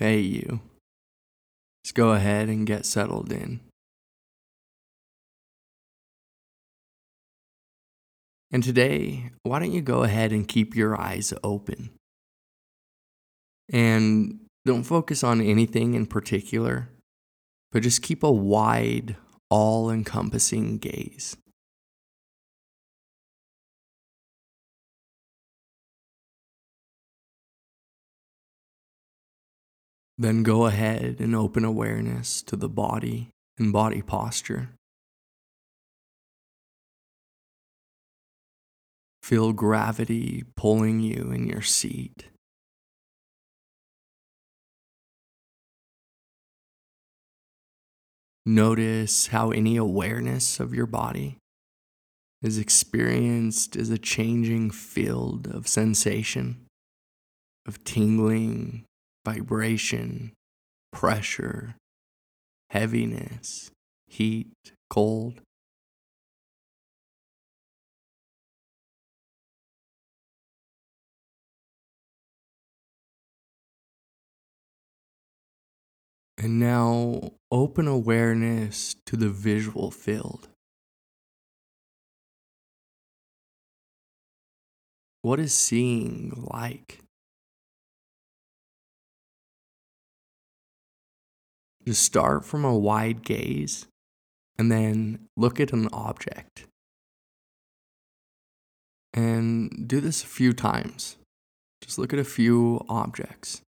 Hey, you. Just go ahead and get settled in. And today, why don't you go ahead and keep your eyes open? And don't focus on anything in particular, but just keep a wide, all encompassing gaze. Then go ahead and open awareness to the body and body posture. Feel gravity pulling you in your seat. Notice how any awareness of your body is experienced as a changing field of sensation, of tingling, vibration, pressure, heaviness, heat, cold. And now open awareness to the visual field. What is seeing like? Just start from a wide gaze and then look at an object. And do this a few times. Just look at a few objects.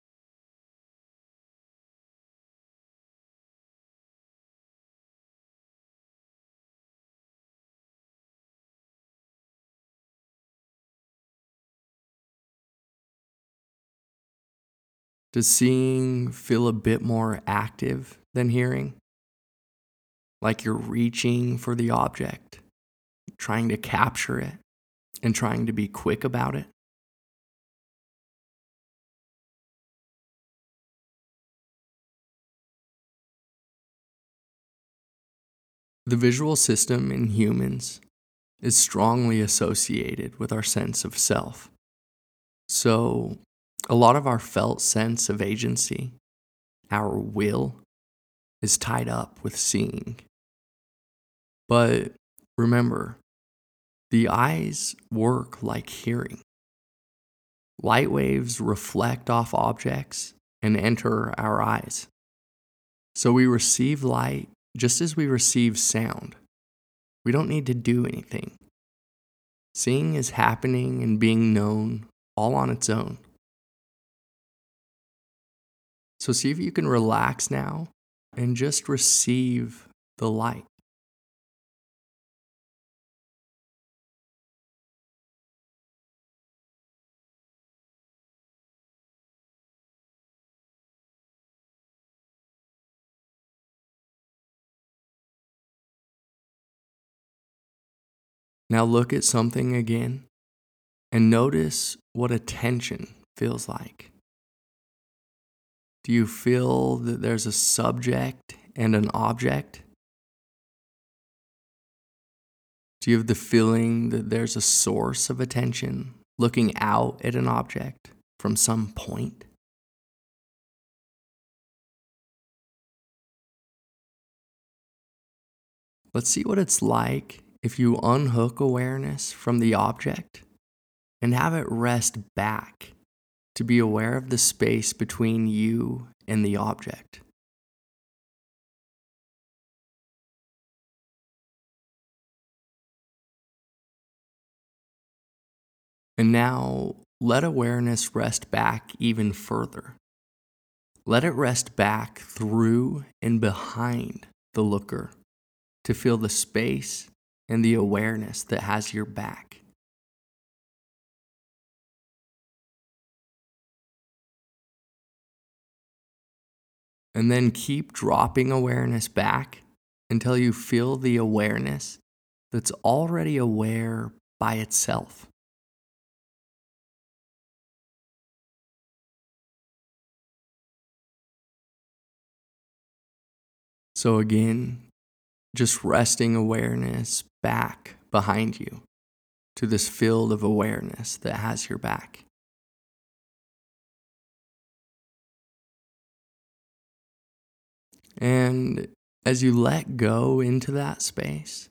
Does seeing feel a bit more active than hearing? Like you're reaching for the object, trying to capture it, and trying to be quick about it? The visual system in humans is strongly associated with our sense of self. So, a lot of our felt sense of agency, our will, is tied up with seeing. But remember, the eyes work like hearing. Light waves reflect off objects and enter our eyes. So we receive light just as we receive sound. We don't need to do anything. Seeing is happening and being known all on its own. So see if you can relax now and just receive the light. Now look at something again and notice what attention feels like. Do you feel that there's a subject and an object? Do you have the feeling that there's a source of attention looking out at an object from some point? Let's see what it's like if you unhook awareness from the object and have it rest back to be aware of the space between you and the object. And now let awareness rest back even further. Let it rest back through and behind the looker to feel the space and the awareness that has your back. And then keep dropping awareness back until you feel the awareness that's already aware by itself. So, again, just resting awareness back behind you to this field of awareness that has your back. And as you let go into that space,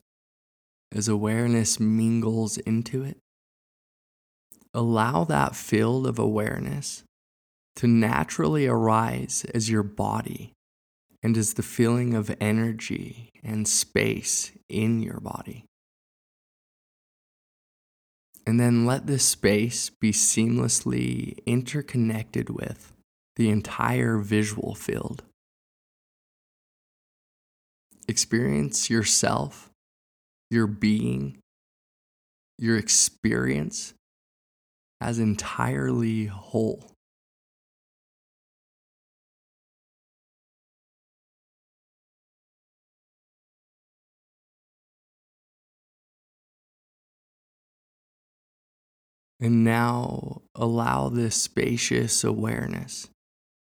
as awareness mingles into it, allow that field of awareness to naturally arise as your body and as the feeling of energy and space in your body. And then let this space be seamlessly interconnected with the entire visual field. Experience yourself, your being, your experience as entirely whole. And now allow this spacious awareness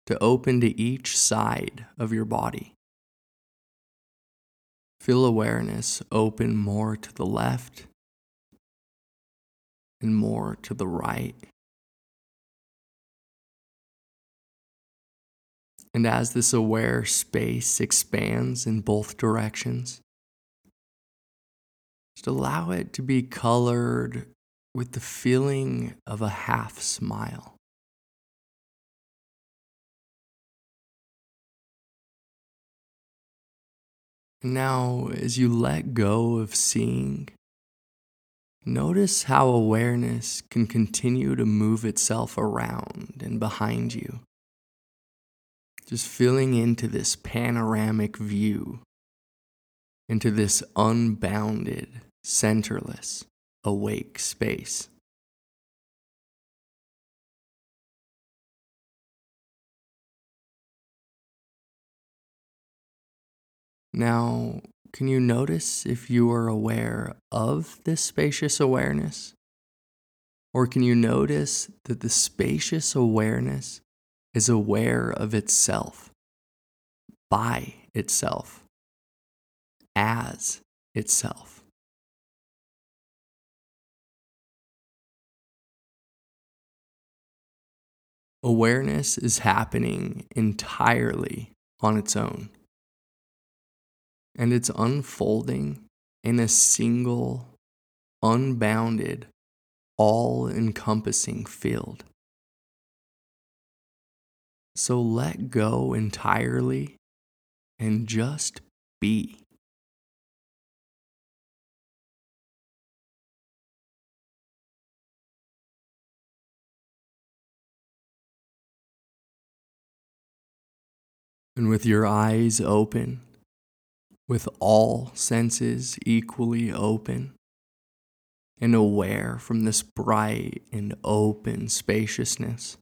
to open to each side of your body. Feel awareness open more to the left and more to the right. And as this aware space expands in both directions, just allow it to be colored with the feeling of a half smile. Now, as you let go of seeing, notice how awareness can continue to move itself around and behind you. Just feeling into this panoramic view, into this unbounded, centerless, awake space. Now, can you notice if you are aware of this spacious awareness? Or can you notice that the spacious awareness is aware of itself, by itself, as itself? Awareness is happening entirely on its own and it's unfolding in a single, unbounded, all encompassing field. So let go entirely and just be. And with your eyes open, with all senses equally open and aware from this bright and open spaciousness.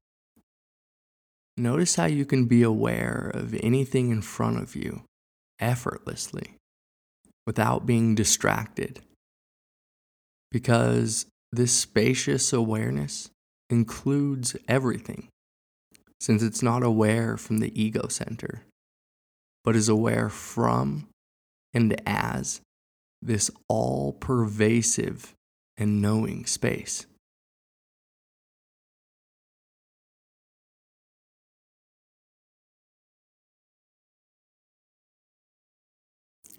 Notice how you can be aware of anything in front of you effortlessly without being distracted. Because this spacious awareness includes everything, since it's not aware from the ego center, but is aware from and as this all pervasive and knowing space.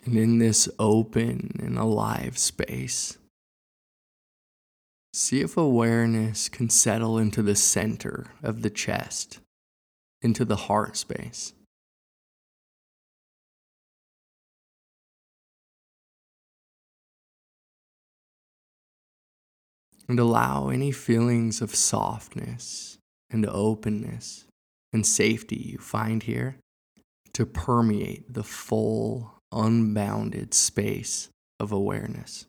And in this open and alive space, see if awareness can settle into the center of the chest, into the heart space. And allow any feelings of softness and openness and safety you find here to permeate the full, unbounded space of awareness.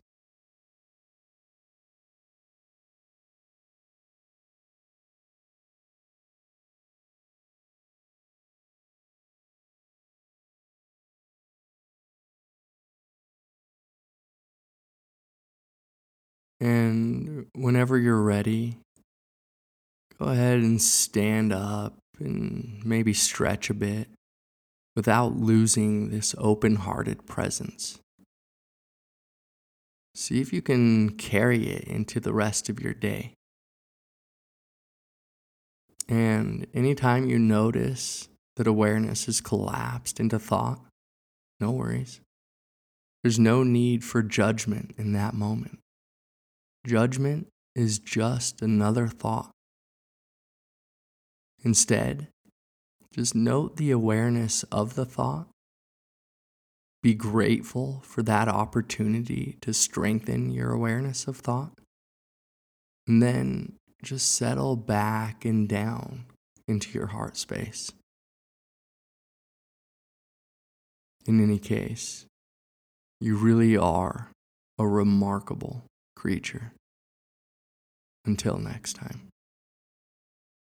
And whenever you're ready, go ahead and stand up and maybe stretch a bit without losing this open hearted presence. See if you can carry it into the rest of your day. And anytime you notice that awareness has collapsed into thought, no worries. There's no need for judgment in that moment. Judgment is just another thought. Instead, just note the awareness of the thought. Be grateful for that opportunity to strengthen your awareness of thought. And then just settle back and down into your heart space. In any case, you really are a remarkable creature. Until next time.